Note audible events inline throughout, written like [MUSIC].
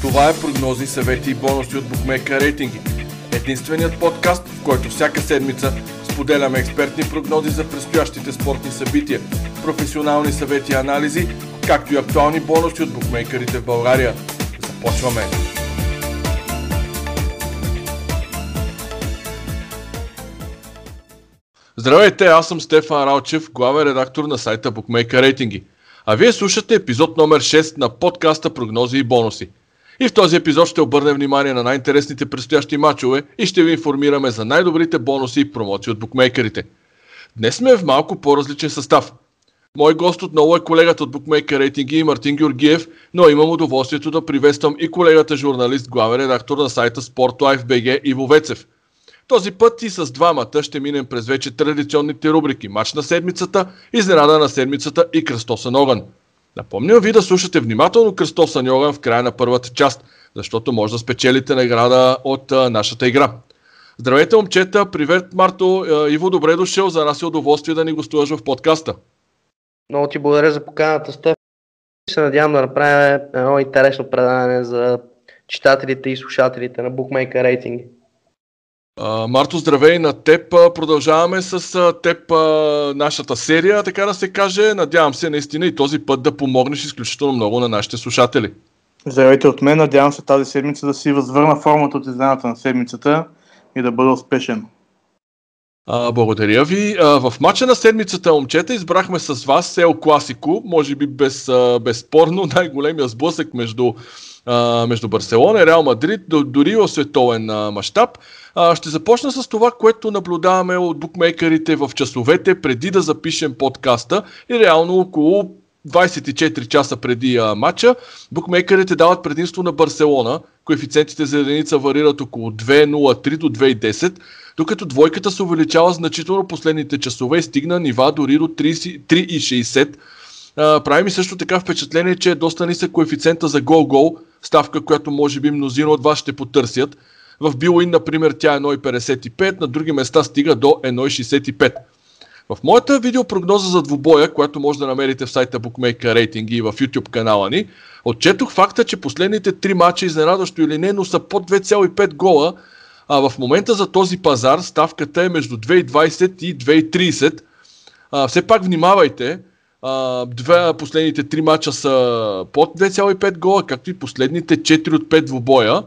Това е прогнози, съвети и бонуси от Букмека рейтинги. Единственият подкаст, в който всяка седмица споделяме експертни прогнози за предстоящите спортни събития, професионални съвети и анализи, както и актуални бонуси от букмейкерите в България. Започваме! Здравейте, аз съм Стефан Ралчев, главен редактор на сайта Букмейка рейтинги. А вие слушате епизод номер 6 на подкаста Прогнози и бонуси. И в този епизод ще обърнем внимание на най-интересните предстоящи матчове и ще ви информираме за най-добрите бонуси и промоции от букмейкерите. Днес сме в малко по-различен състав. Мой гост отново е колегата от Букмейкер рейтинги Мартин Георгиев, но имам удоволствието да приветствам и колегата журналист, главен редактор на сайта SportLife BG Иво Вецев. Този път и с двамата ще минем през вече традиционните рубрики Мач на седмицата, Изненада на седмицата и Кръстосан огън. Напомням ви да слушате внимателно Кръстосан огън в края на първата част, защото може да спечелите награда от а, нашата игра. Здравейте, момчета! Привет, Марто! Иво, добре дошъл. За нас е удоволствие да ни гостуваш в подкаста. Много ти благодаря за поканата, Стеф. Се надявам да направим едно интересно предаване за читателите и слушателите на Bookmaker Марто, здравей на теб. Продължаваме с теб нашата серия, така да се каже. Надявам се наистина и този път да помогнеш изключително много на нашите слушатели. Здравейте от мен. Надявам се тази седмица да си възвърна формата от изданата на седмицата и да бъда успешен. А, благодаря ви. А, в матча на седмицата, момчета, избрахме с вас Сел Класико, може би без, а, безспорно [LAUGHS] най-големия сблъсък между, а, между Барселона и Реал Мадрид, дори в световен мащаб. Ще започна с това, което наблюдаваме от букмейкерите в часовете преди да запишем подкаста и реално около 24 часа преди а, матча, букмейкерите дават предимство на Барселона. Коефициентите за единица варират около 2,03 до 2,10, докато двойката се увеличава значително последните часове и стигна нива дори до 3,60. прави ми също така впечатление, че е доста нисък коефициента за гол-гол, ставка, която може би мнозина от вас ще потърсят. В Билуин, например, тя е 1,55, на други места стига до 1,65. В моята видеопрогноза за двубоя, която може да намерите в сайта Bookmaker Rating и в YouTube канала ни, отчетох факта, че последните три мача, изненадващо или не, но са под 2,5 гола, а в момента за този пазар ставката е между 2,20 и 2,30. А, все пак внимавайте, а, две, последните три мача са под 2,5 гола, както и последните 4 от 5 двубоя.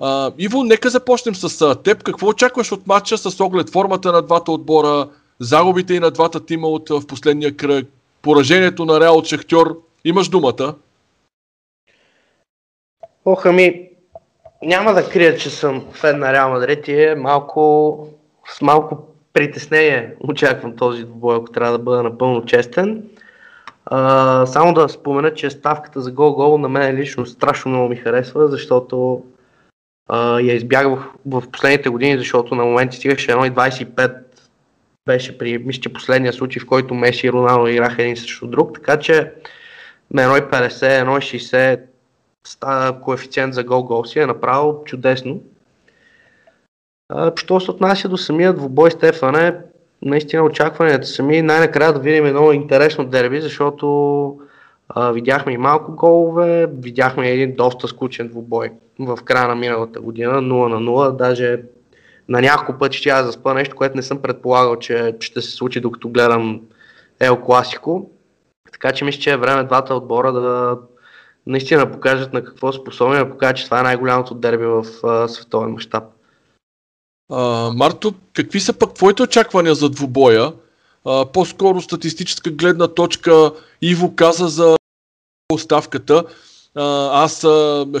А, Иво, нека започнем с теб. Какво очакваш от матча с оглед формата на двата отбора, загубите и на двата тима от в последния кръг, поражението на Реал от Шахтьор? Имаш думата. Ох, ами, няма да крия, че съм фен на Реал Мадрид и е малко, с малко притеснение очаквам този двубой, ако трябва да бъда напълно честен. А, само да спомена, че ставката за гол-гол на мен лично страшно много ми харесва, защото а, я избягвах в последните години, защото на моменти стигаше 1,25 беше при, мисля, че последния случай, в който Меси и Роналдо играха един срещу друг, така че на 1,50, 1,60 коефициент за гол-гол си е направил чудесно. А, що се отнася до самия двубой Стефане, наистина очакванията са ми най-накрая да видим едно интересно дерби, защото а, видяхме и малко голове, видяхме един доста скучен двубой в края на миналата година, 0 на 0, даже на няколко пъти ще я заспа нещо, което не съм предполагал, че ще се случи докато гледам Ел Класико. Така че мисля, че е време двата отбора да наистина покажат на какво способни, да покажат, че това е най-голямото дерби в а, световен мащаб. Марто, какви са пък твоите очаквания за двубоя? А, по-скоро статистическа гледна точка Иво каза за оставката аз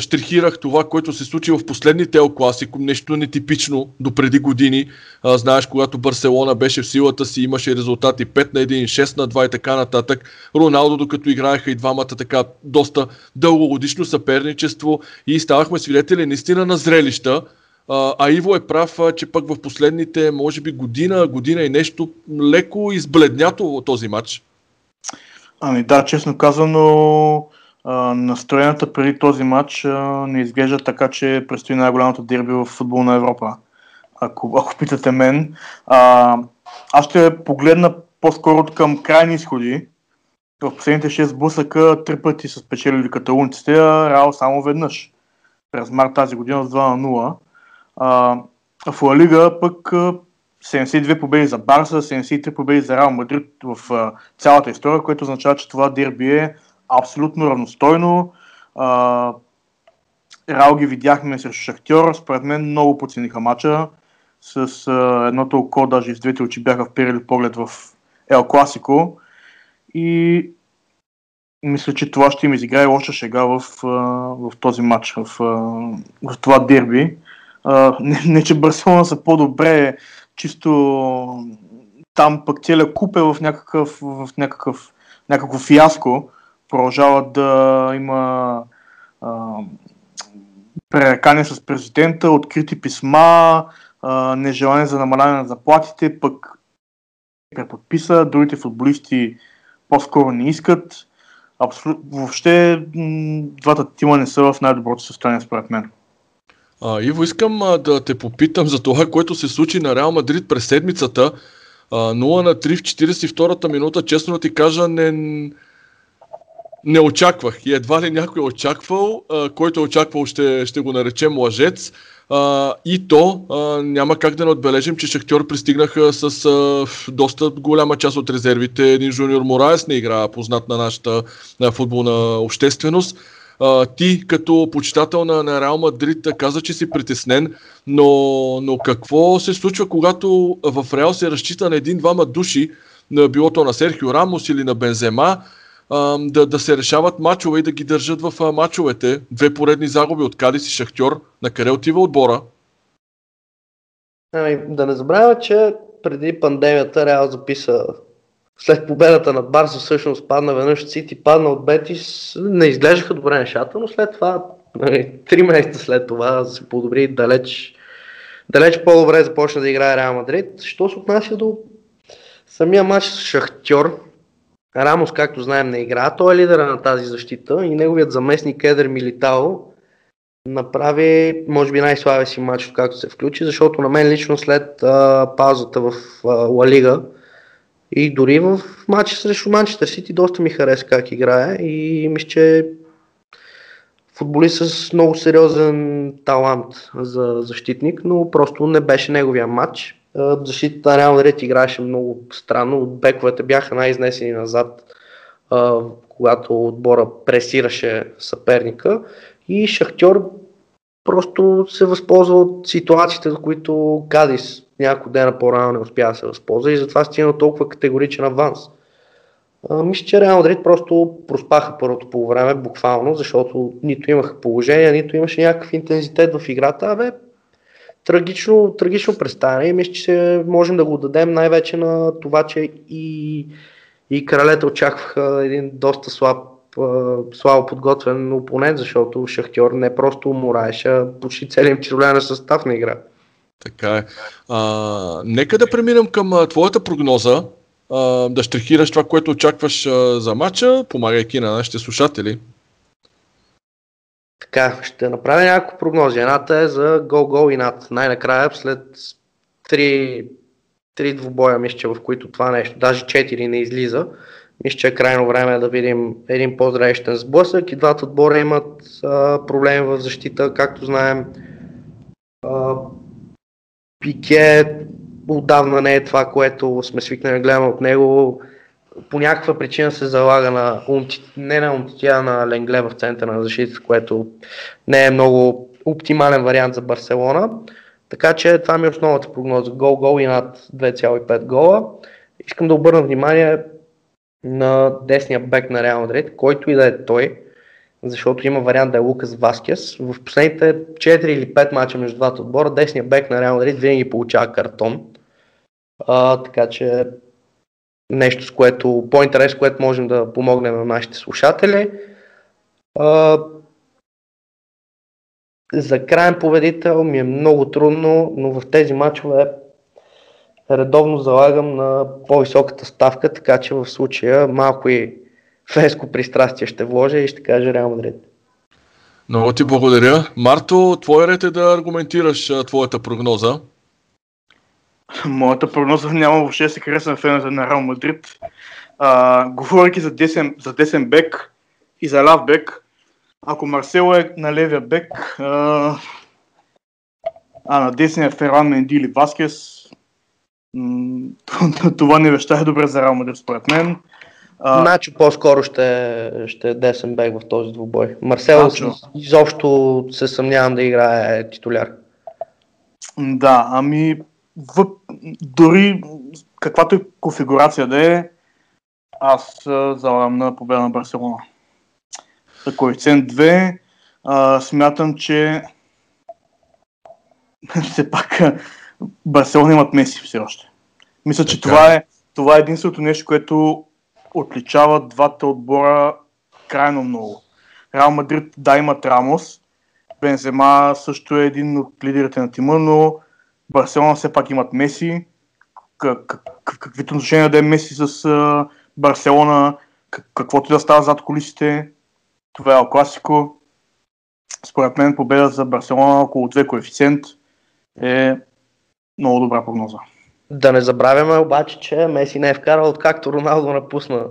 штрихирах това, което се случи в последните Ел Класико, нещо нетипично до преди години. А, знаеш, когато Барселона беше в силата си, имаше резултати 5 на 1, 6 на 2 и така нататък. Роналдо, докато играеха и двамата така доста дългогодишно съперничество и ставахме свидетели наистина на зрелища. А, Иво е прав, че пък в последните, може би година, година и нещо, леко избледнято този матч. Ами да, честно казано, настроената преди този матч не изглежда така, че предстои най-голямото дерби в футбол на Европа. Ако, ако питате мен. А, аз ще погледна по-скоро към крайни изходи. в последните 6 бусъка три пъти са спечелили каталунците, а Реал само веднъж. През март тази година с 2 на 0. А, в Ла Лига пък 72 победи за Барса, 73 победи за Реал Мадрид в а, цялата история, което означава, че това дерби е абсолютно равностойно. А, Реал ги видяхме срещу Шахтьор, според мен много подцениха мача. С а, едното око, даже с двете очи бяха вперили поглед в Ел Класико. И мисля, че това ще им изиграе лоша шега в, в този матч, в, в това дерби. Не, не, че Барселона са по-добре, чисто там пък целият куп е в някакъв, в някакъв, някакво фиаско. Продължава да има пререкания с президента, открити писма, а, нежелание за намаляване на заплатите, пък преподписа, другите футболисти по-скоро не искат. Абсолютно, въобще двата тима не са в най-доброто състояние според мен. А, Иво, искам а, да те попитам за това, което се случи на Реал Мадрид през седмицата. А, 0 на 3 в 42-та минута, честно да ти кажа, не, не очаквах. И едва ли някой е очаквал, а, който е очаквал ще, ще го наречем лъжец. А, и то а, няма как да не отбележим, че Шахтьор пристигнаха с а, доста голяма част от резервите. Един жуниор Мораес не игра, познат на нашата на футболна общественост. А, ти като почитател на, на Реал Мадрид каза, че си притеснен, но, но какво се случва, когато в Реал се разчита на един-двама души, било то на Серхио Рамос или на Бензема, да, да се решават мачове и да ги държат в мачовете. Две поредни загуби от Кадис и Шахтьор. На къде отива отбора? Ами, да не забравяме, че преди пандемията Реал записа след победата над Барса всъщност падна веднъж Сити, падна от Бетис, не изглеждаха добре нещата, но след това, нали, три месеца след това се подобри далеч, далеч по-добре започна да играе Реал Мадрид. Що се отнася до самия матч с Шахтьор, Рамос, както знаем, не игра. Той е лидера на тази защита и неговият заместник Едер Милитао направи, може би, най-слабия си матч, както се включи, защото на мен лично след а, паузата в а, Ла Лига и дори в матча срещу Манчестър Сити доста ми хареса как играе и мисля, че футболист с много сериозен талант за защитник, но просто не беше неговия матч защитата на Реал Мадрид играеше много странно. Бековете бяха най-изнесени назад, когато отбора пресираше съперника и Шахтьор просто се възползва от ситуациите, в които Кадис няколко дена по-рано не успя да се възползва и затова стигна толкова категоричен аванс. мисля, че Реал Мадрид просто проспаха първото по време, буквално, защото нито имаха положение, нито имаше някакъв интензитет в играта. Абе, трагично, трагично представяне мисля, че можем да го дадем най-вече на това, че и, и кралета очакваха един доста слаб слабо подготвен опонент, защото Шахтьор не просто умораеше, а почти целият титулярен състав на игра. Така е. А, нека да преминем към а, твоята прогноза, а, да штрихираш това, което очакваш а, за матча, помагайки на нашите слушатели. Така, ще направя няколко прогнози. Едната е за гол-гол и над. Най-накрая, след три, три двубоя, мисля, в които това нещо, даже четири не излиза, мисля, че е крайно време да видим един по-зрещен сблъсък и двата отбора имат а, проблеми в защита, както знаем. А, Пике отдавна не е това, което сме свикнали да гледаме от него по някаква причина се залага на умти, не на Умтития, на Ленгле в центъра на защита, което не е много оптимален вариант за Барселона. Така че това ми е основната прогноза. Гол-гол и над 2,5 гола. Искам да обърна внимание на десния бек на Реал Мадрид, който и да е той, защото има вариант да е Лукас Васкес. В последните 4 или 5 мача между двата отбора, десния бек на Реал Мадрид винаги получава картон. А, така че нещо, с което, по-интерес, с което можем да помогнем на нашите слушатели. А, за крайен победител ми е много трудно, но в тези матчове редовно залагам на по-високата ставка, така че в случая малко и феско пристрастие ще вложа и ще кажа Реал Мадрид. Много ти благодаря. Марто, твой ред е да аргументираш твоята прогноза. [LAUGHS] Моята прогноза няма въобще да се хареса на фената на Реал Мадрид. А, говорейки за десен, за десен бек и за ляв бек, ако Марсело е на левия бек, а, а на десния Ферран Менди или Васкес, м- [LAUGHS] това не вещае добре за Реал Мадрид според мен. А, Начо по-скоро ще, ще е десен бек в този двубой. Марсело изобщо се съмнявам да играе титуляр. Да, ами въп, дори каквато и конфигурация да е, аз залагам на победа на Барселона. За коефициент 2 а, смятам, че [LAUGHS] все пак Барселона имат Меси все още. Мисля, че това е, това е единственото нещо, което отличава двата отбора крайно много. Реал Мадрид да имат Рамос, Бензема също е един от лидерите на тима, но Барселона все пак имат Меси. каквито отношения да е Меси с Барселона, каквото да става зад колисите, това е класико. Според мен победа за Барселона около 2 коефициент е много добра прогноза. Да не забравяме обаче, че Меси не е вкарал откакто Роналдо напусна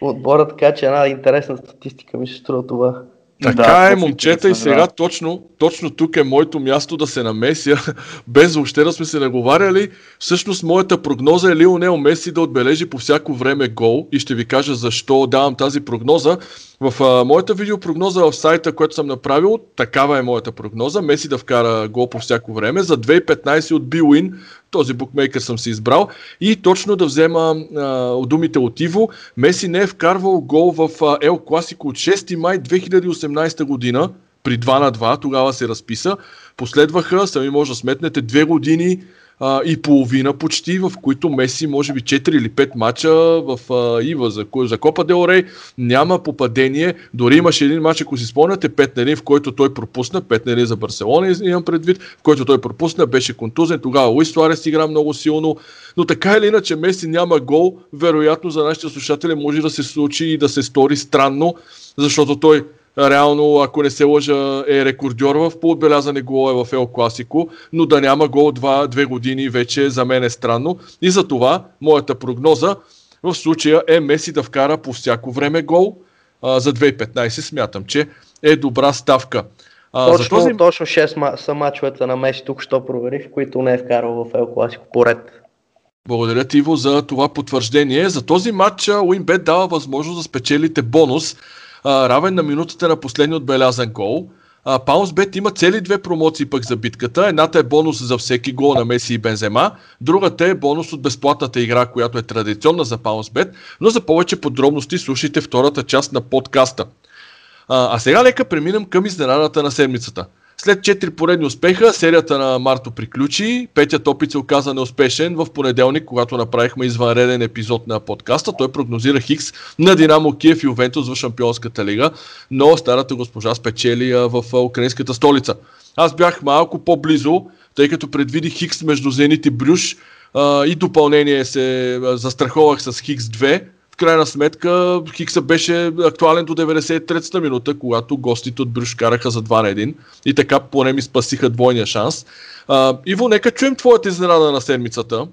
отбора, така че една интересна статистика ми се струва това. Така да, е, момчета, и сега да. точно, точно тук е моето място да се намеся, [LAUGHS] без въобще да сме се наговаряли. Всъщност, моята прогноза е Лионел Меси да отбележи по всяко време гол и ще ви кажа защо давам тази прогноза. В а, моята видеопрогноза в сайта, който съм направил, такава е моята прогноза. Меси да вкара гол по всяко време. За 2015 от Билуин, този букмейкър съм си избрал. И точно да взема а, думите от Иво. Меси не е вкарвал гол в Ел Класико от 6 май 2018 година при 2 на 2, тогава се разписа. Последваха, сами може да сметнете, две години а, и половина почти, в които Меси може би 4 или 5 мача в а, Ива за, за Копа Дел Рей. Няма попадение. Дори имаше един мач, ако си спомняте, 5 на 1, в който той пропусна, 5 на 1 за Барселона имам предвид, в който той пропусна, беше контузен, тогава Луис Суарес игра много силно, но така или иначе Меси няма гол, вероятно за нашите слушатели може да се случи и да се стори странно, защото той реално, ако не се лъжа, е рекордьор в поотбелязане голове в Ел Класико, но да няма гол два, две години вече за мен е странно. И за това моята прогноза в случая е Меси да вкара по всяко време гол. А, за 2015 смятам, че е добра ставка. А, точно, за този... точно 6 са мачовете на Меси, тук що проверих, които не е вкарал в Ел Класико поред. Благодаря ти, Иво, за това потвърждение. За този матч Уинбет дава възможност да спечелите бонус а, равен на минутата на последния отбелязан гол. Паунсбет има цели две промоции пък за битката. Едната е бонус за всеки гол на Меси и Бензема, другата е бонус от безплатната игра, която е традиционна за Паунсбет, но за повече подробности слушайте втората част на подкаста. А, а сега нека преминем към изненадата на седмицата. След 4 поредни успеха, серията на Марто приключи. Петият опит се оказа неуспешен в понеделник, когато направихме извънреден епизод на подкаста. Той прогнозира Хикс на Динамо Киев и Ювентус в Шампионската лига, но старата госпожа спечели в украинската столица. Аз бях малко по-близо, тъй като предвидих Хикс между Зенит и Брюш и допълнение се застраховах с Хикс 2 крайна сметка Хикса беше актуален до 93-та минута, когато гостите от Брюш караха за 2 на 1 и така поне ми спасиха двойния шанс. А, Иво, нека чуем твоята изненада на седмицата.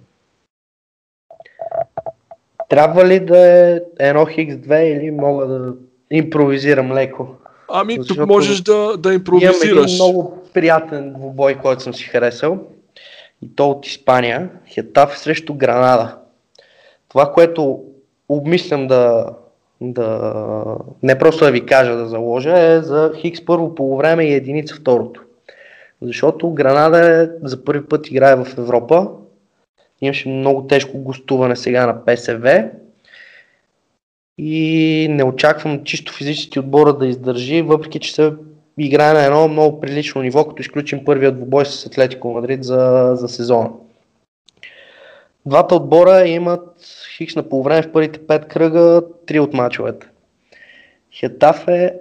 Трябва ли да е едно Хикс 2 или мога да импровизирам леко? Ами, Защото тук можеш да, да импровизираш. Имам един много приятен двубой, който съм си харесал. И то от Испания. Хетаф срещу Гранада. Това, което обмислям да, да не просто да ви кажа да заложа, е за Хикс първо по време и единица второто. Защото Гранада е, за първи път играе в Европа. Имаше много тежко гостуване сега на ПСВ. И не очаквам чисто физически отбора да издържи, въпреки че се играе на едно много прилично ниво, като изключим първият двубой с Атлетико Мадрид за, за сезона. Двата отбора имат хикс на полувреме в първите пет кръга, три от мачовете. Хетафе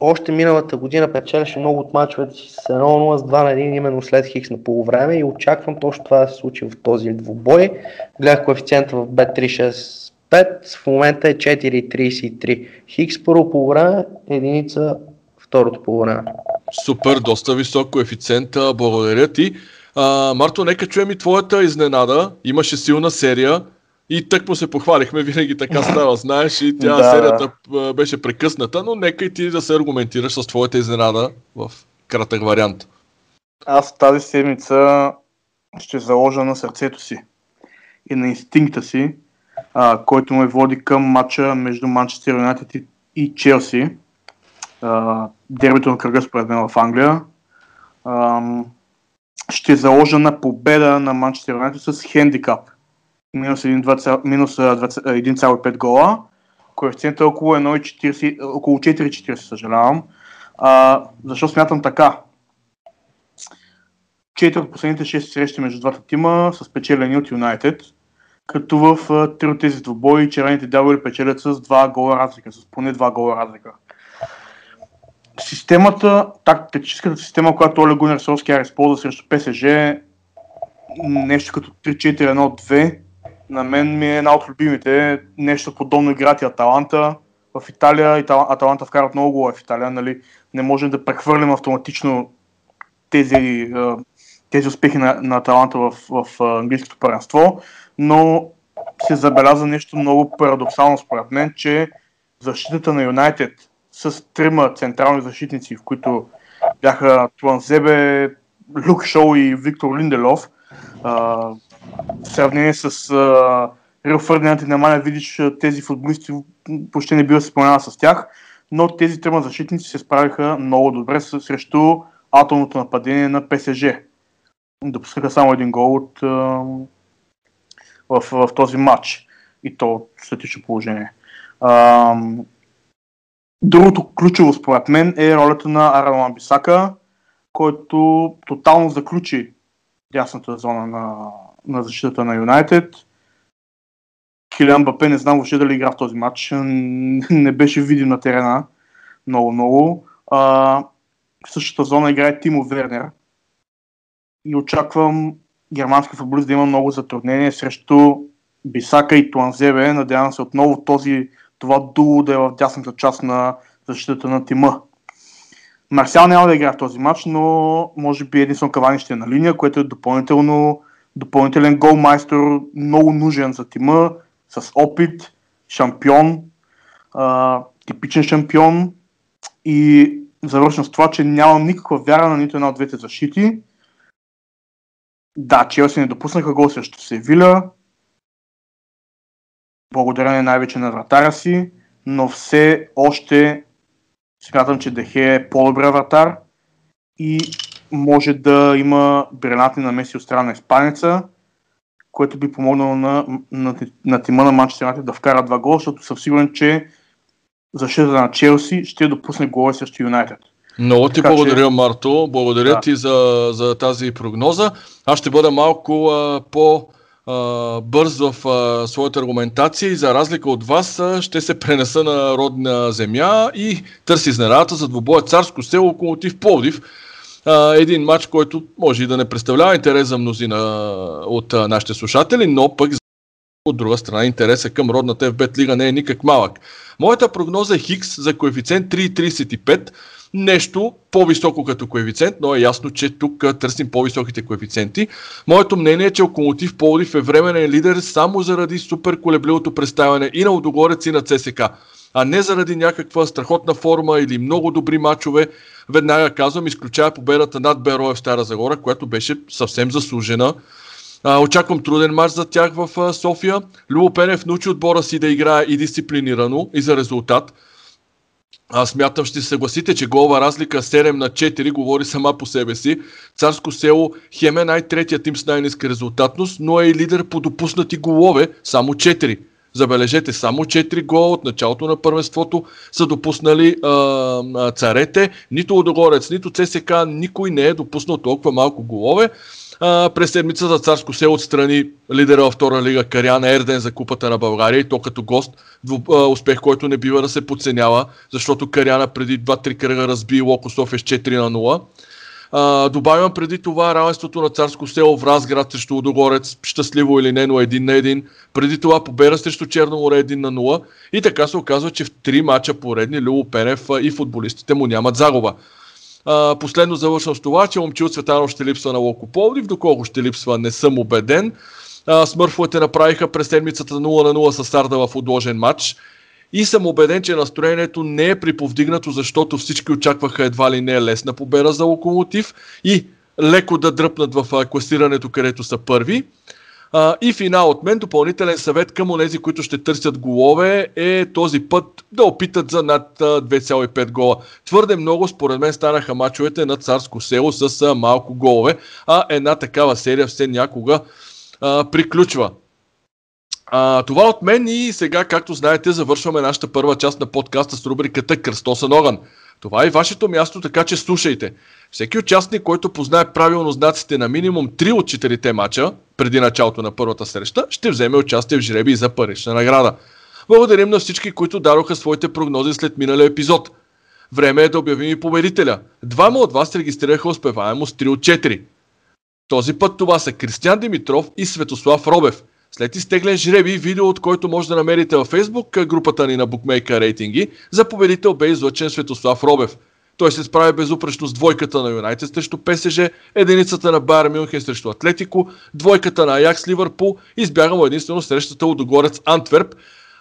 още миналата година печелеше много от мачовете си с 1-0 с 2 на 1 именно след хикс на полувреме и очаквам точно това да се случи в този двубой. Гледах коефициента в B365, в момента е 4,33. Хикс първо полувреме, единица второто полувреме. Супер, доста висок коефициент, благодаря ти. А, Марто, нека чуем и твоята изненада. Имаше силна серия. И тък му се похвалихме, винаги така става, знаеш, и тя [LAUGHS] Да, серията а, беше прекъсната, но нека и ти да се аргументираш с твоята изненада в кратък вариант. Аз тази седмица ще заложа на сърцето си и на инстинкта си, а, който ме води към матча между Манчестър Юнайтед и, и Челси. А, дербито на кръга според мен в Англия. Ам, ще заложа на победа на Манчестър Юнайтед с хендикап. Минус 1,20 минус а, 20 а, 1,5 гола. Коефициентът е около 1,40, около 4,40 съжалявам. А, защо смятам така? Четири от последните 6 срещи между двата тима са спечелени от Юнайтед, като в три от тези двубои червените дяволи печелят с 2 гола разлика, с поне 2 гола разлика. Системата, тактическата система, която Оле Гунер Солскияр използва срещу ПСЖ, нещо като 3-4-1-2, на мен ми е една от любимите. Нещо подобно играят и Аталанта. В Италия Итала- Аталанта вкарат много гола в Италия. Нали? Не можем да прехвърлим автоматично тези, тези успехи на, на Аталанта в, в английското първенство, но се забеляза нещо много парадоксално според мен, че защитата на Юнайтед с трима централни защитници, в които бяха Туанзебе, Люк Шоу и Виктор Линделов, в сравнение с а, Рил Фърдинанд и Неманя Видиш, а, тези футболисти почти не бива се споменава с тях, но тези трима защитници се справиха много добре срещу атомното нападение на ПСЖ. Допускаха само един гол от, а, в, в този матч и то от статично положение. Другото ключово според мен е ролята на Аралан Бисака, който тотално заключи дясната зона на, на защитата на Юнайтед. Килиан Бапе не знам въобще дали игра в този матч. Не беше видим на терена много-много. В същата зона играе Тимо Вернер. И очаквам германски футболист да има много затруднение срещу Бисака и Туанзебе. Надявам се отново този, това дуо да е в дясната част на защитата на тима. Марсиал няма да играе в този матч, но може би единствено Кавани ще е на линия, което е допълнително, допълнителен голмайстор, много нужен за тима, с опит, шампион, а, типичен шампион и завършвам с това, че нямам никаква вяра на нито една от двете защити. Да, Челси не допуснаха гол срещу Севиля, благодарение най-вече на вратаря си, но все още смятам, че Дехе е по-добър вратар и може да има брилянтни намеси от страна на Испанеца, което би помогнало на, на, на тима на Манчестър Юнайтед да вкара два гола, защото съм сигурен, че защита на Челси ще допусне гола срещу Юнайтед. Много ти Така че- благодаря, Марто. Благодаря Да. ти за, за тази прогноза. Аз ще бъда малко а, по бърз в а, своята аргументация и за разлика от вас а, ще се пренеса на родна земя и търси изненадата за двубоя Царско село Локомотив Пловдив. А, един матч, който може и да не представлява интерес за мнозина от а, нашите слушатели, но пък от друга страна интереса към родната FBET лига не е никак малък. Моята прогноза е Хикс за коефициент 3,35. Нещо по-високо като коефициент, но е ясно, че тук търсим по-високите коефициенти. Моето мнение е, че Локомотив Пловдив е временен лидер само заради супер колебливото представяне и на Удогорец и на ЦСК а не заради някаква страхотна форма или много добри матчове. Веднага казвам, изключая победата над Бероев в Стара Загора, която беше съвсем заслужена. Очаквам труден матч за тях в София. Любо Пенев научи отбора си да играе и дисциплинирано и за резултат. Аз смятам, ще се съгласите, че голова разлика 7 на 4 говори сама по себе си. Царско село хем е най-третия тим с най-ниска резултатност, но е и лидер по допуснати голове, само 4. Забележете, само 4 гола от началото на първенството са допуснали а, царете. Нито Лодогорец, нито ЦСК, никой не е допуснал толкова малко голове. А, през седмицата Царско село отстрани лидера във втора лига Каряна Ерден за Купата на България и то като гост. Дву, а, успех, който не бива да се подценява, защото Каряна преди 2-3 кръга разби Локо София с 4 на 0. А, добавям преди това равенството на Царско село в Разград срещу Удогорец, щастливо или не, но един на един. Преди това победа срещу Черноморе 1 на 0. И така се оказва, че в три мача поредни Любо Пенев и футболистите му нямат загуба. Последно завършвам с това, че момчил Цветанов ще липсва на Локо Пловдив, доколко ще липсва не съм убеден. смърфовете направиха през седмицата 0 на 0 с Сарда в отложен матч. И съм убеден, че настроението не е приповдигнато, защото всички очакваха едва ли не е лесна победа за Локомотив и леко да дръпнат в класирането, където са първи. А, и финал от мен, допълнителен съвет към онези, които ще търсят голове е този път да опитат за над 2,5 гола. Твърде много според мен станаха мачовете на Царско село с малко голове, а една такава серия все някога а, приключва. А, това от мен и сега, както знаете, завършваме нашата първа част на подкаста с рубриката Кръстосан огън. Това е вашето място, така че слушайте. Всеки участник, който познае правилно знаците на минимум 3 от 4 мача преди началото на първата среща, ще вземе участие в жреби за парична награда. Благодарим на всички, които дадоха своите прогнози след миналия епизод. Време е да обявим и победителя. Двама от вас регистрираха успеваемост 3 от 4. Този път това са Кристиан Димитров и Светослав Робев. След изтеглен жреби, видео от който може да намерите във Facebook групата ни на Bookmaker рейтинги, за победител бе излъчен Светослав Робев. Той се справи безупречно с двойката на Юнайтед срещу ПСЖ, единицата на Байер Мюнхен срещу Атлетико, двойката на Аякс Ливърпул, избяга му единствено срещата от Догорец Антверп.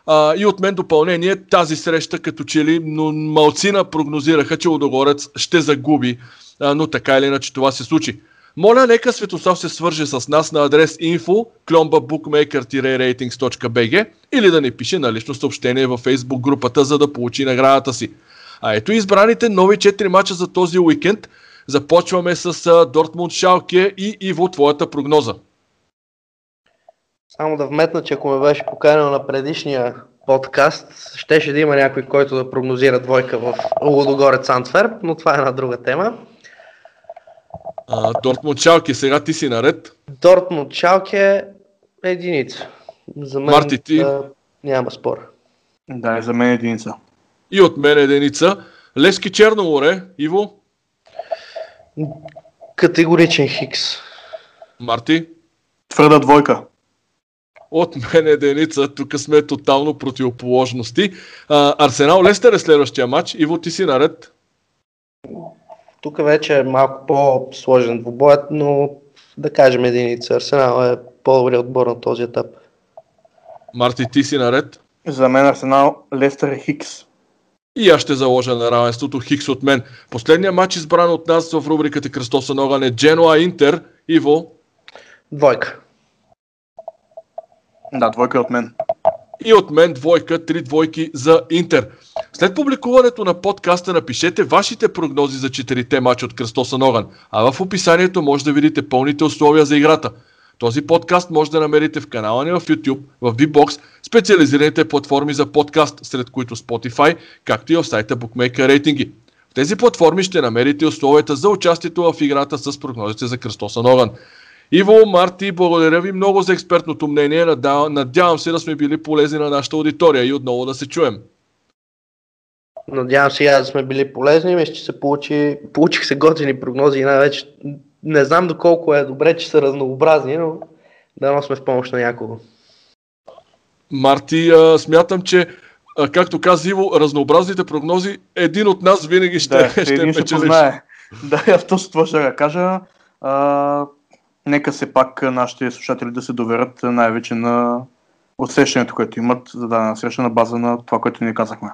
А, и от мен допълнение тази среща като че ли, но малцина прогнозираха, че Лудогорец ще загуби, а, но така или иначе това се случи. Моля, нека Светослав се свърже с нас на адрес info klombabookmaker-ratings.bg или да ни пише на лично съобщение във Facebook групата, за да получи наградата си. А ето избраните нови 4 мача за този уикенд. Започваме с Дортмунд Шалке и Иво, твоята прогноза. Само да вметна, че ако ме беше поканил на предишния подкаст, щеше да има някой, който да прогнозира двойка в Лудогорец Антверп, но това е една друга тема. Дортмунд Шалке, сега ти си наред. Дортмунд Шалке е единица. За мен Марти, ти? А, няма спор. Да, за мен е единица. И от мен единица. Лески Черноморе, Иво. Категоричен Хикс. Марти. Твърда двойка. От мен единица. Тук сме тотално противоположности. А, Арсенал Лестер е следващия матч. Иво, ти си наред. Тук вече е малко по-сложен двубоят, но да кажем единица. Арсенал е по-добри отбор на този етап. Марти, ти си наред. За мен Арсенал Лестър е Хикс. И аз ще заложа на равенството Хикс от мен. Последният матч избран от нас в рубриката Кръстоса Ноган е Дженуа Интер. Иво. Двойка. Да, двойка е от мен. И от мен двойка, три двойки за Интер. След публикуването на подкаста напишете вашите прогнози за четирите мача от Кръстоса Ноган, а в описанието може да видите пълните условия за играта. Този подкаст може да намерите в канала ни в YouTube, в VBOX, специализираните платформи за подкаст, сред които Spotify, както и в сайта Bookmaker рейтинги. В тези платформи ще намерите условията за участието в играта с прогнозите за Кръстоса Ноган. Иво, Марти, благодаря ви много за експертното мнение. Надявам се да сме били полезни на нашата аудитория и отново да се чуем. Надявам се да сме били полезни. Мисля, че се получи, получих се готини прогнози и най-вече не знам доколко е добре, че са разнообразни, но да сме в помощ на някого. Марти, а, смятам, че а, както каза Иво, разнообразните прогнози, един от нас винаги ще, да, ще, ще познае. Да, точно това ще кажа. А, нека се пак нашите слушатели да се доверят най-вече на усещането, което имат за дадена среща на база на това, което ни казахме.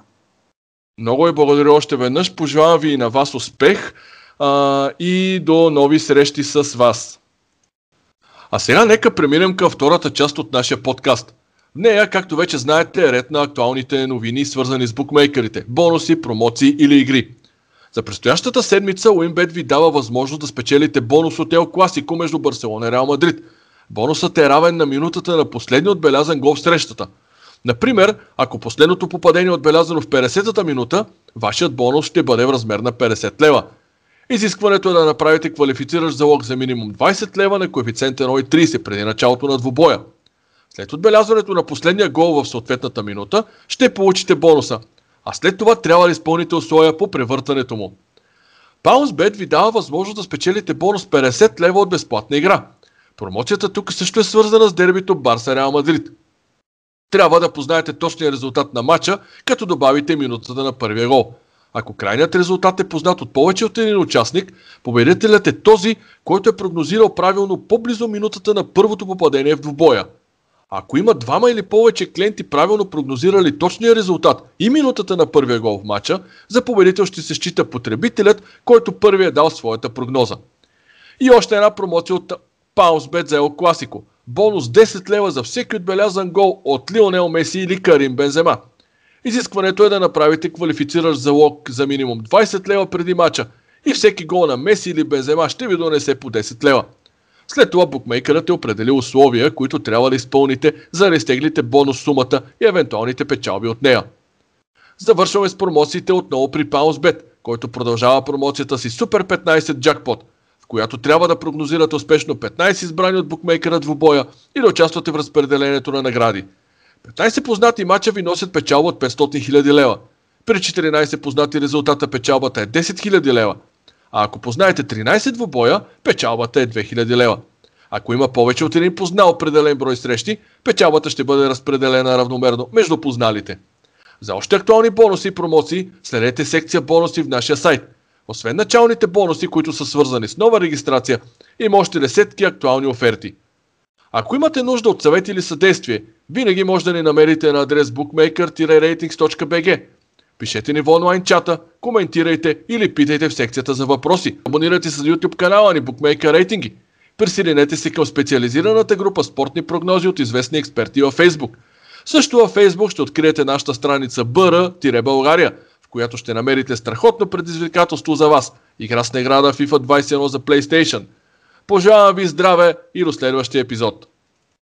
Много ви благодаря още веднъж. Пожелавам ви и на вас успех а, и до нови срещи с вас. А сега нека преминем към втората част от нашия подкаст. В нея, както вече знаете, е ред на актуалните новини, свързани с букмейкерите, бонуси, промоции или игри. За предстоящата седмица Уинбет ви дава възможност да спечелите бонус от Ел Класико между Барселона и Реал Мадрид. Бонусът е равен на минутата на последния отбелязан гол в срещата. Например, ако последното попадение е отбелязано в 50-та минута, вашият бонус ще бъде в размер на 50 лева. Изискването е да направите квалифициращ залог за минимум 20 лева на коефициент 1,30 преди началото на двубоя. След отбелязването на последния гол в съответната минута, ще получите бонуса, а след това трябва да изпълните условия по превъртането му. PounceBet ви дава възможност да спечелите бонус 50 лева от безплатна игра. Промоцията тук също е свързана с дербито Барса Реал Мадрид. Трябва да познаете точния резултат на матча, като добавите минутата на първия гол. Ако крайният резултат е познат от повече от един участник, победителят е този, който е прогнозирал правилно по-близо минутата на първото попадение в двубоя. Ако има двама или повече клиенти правилно прогнозирали точния резултат и минутата на първия гол в матча, за победител ще се счита потребителят, който първи е дал своята прогноза. И още една промоция от PounceBet за El Clasico. Бонус 10 лева за всеки отбелязан гол от Лионел Меси или Карим Бензема. Изискването е да направите квалифициращ залог за минимум 20 лева преди мача и всеки гол на Меси или Бензема ще ви донесе по 10 лева. След това букмейкърът е определил условия, които трябва да изпълните, за да изтеглите бонус сумата и евентуалните печалби от нея. Завършваме с промоциите отново при PounceBet, който продължава промоцията си Super 15 Jackpot, в която трябва да прогнозирате успешно 15 избрани от букмейкера двубоя и да участвате в разпределението на награди. 15 познати мача ви носят печалба от 500 000 лева. При 14 познати резултата печалбата е 10 000 лева, а ако познаете 13 двубоя, печалбата е 2000 лева. Ако има повече от един познал определен брой срещи, печалбата ще бъде разпределена равномерно между позналите. За още актуални бонуси и промоции, следете секция бонуси в нашия сайт. Освен началните бонуси, които са свързани с нова регистрация, има още десетки актуални оферти. Ако имате нужда от съвет или съдействие, винаги може да ни намерите на адрес bookmaker-ratings.bg Пишете ни в онлайн чата, коментирайте или питайте в секцията за въпроси. Абонирайте се за YouTube канала ни Bookmaker Рейтинги. Присъединете се към специализираната група спортни прогнози от известни експерти във Facebook. Също във Facebook ще откриете нашата страница BR-България, в която ще намерите страхотно предизвикателство за вас. Игра с награда FIFA 21 за PlayStation. Пожелавам ви здраве и до следващия епизод.